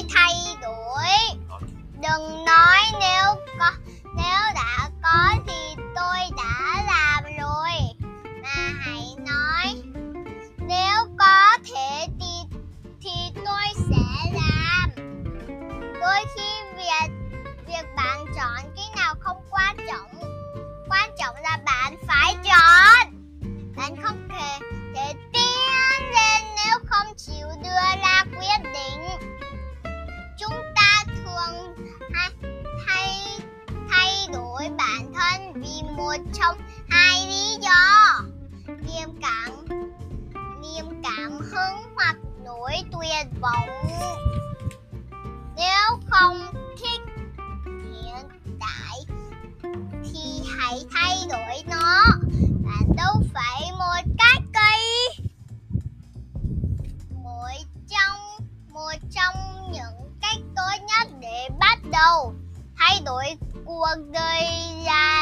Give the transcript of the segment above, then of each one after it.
tôi thay đổi. đừng nói nếu có, nếu đã có thì tôi đã làm rồi mà hãy nói, nếu có thể thì thì tôi sẽ làm đôi khi việc việc bạn chọn một trong hai lý do. Niềm cảm niềm cảm hứng hoặc nỗi tuyệt vọng. Nếu không thích hiện tại thì hãy thay đổi nó. Bạn đâu phải một cái cây một trong một trong những cách tốt nhất để bắt đầu thay đổi cuộc đời là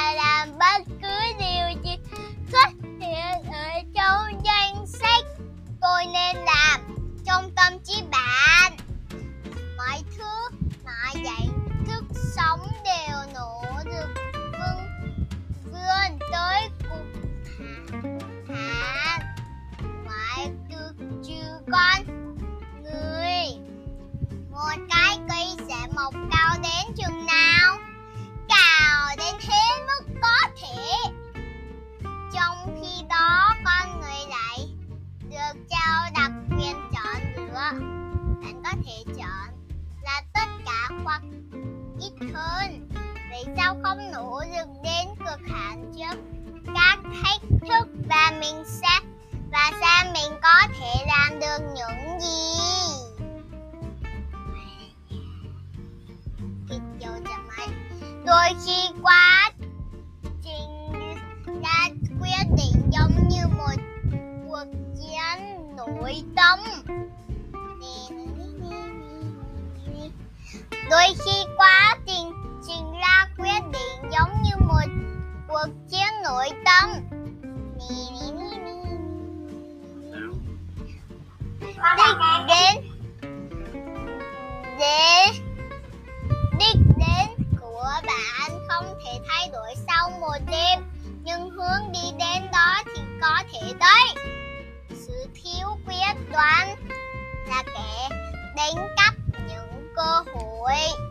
mọc cao đến chừng nào? Cao đến hết mức có thể. Trong khi đó, con người lại được trao đặc quyền chọn lựa bạn có thể chọn là tất cả hoặc ít hơn. Vì sao không nỗ lực đến cực hạn trước các thách thức và mình sẽ đôi khi quá trình ra quyết định giống như một cuộc chiến nội tâm đôi khi phương hướng đi đến đó thì có thể tới sự thiếu quyết đoán là kẻ đánh cắp những cơ hội.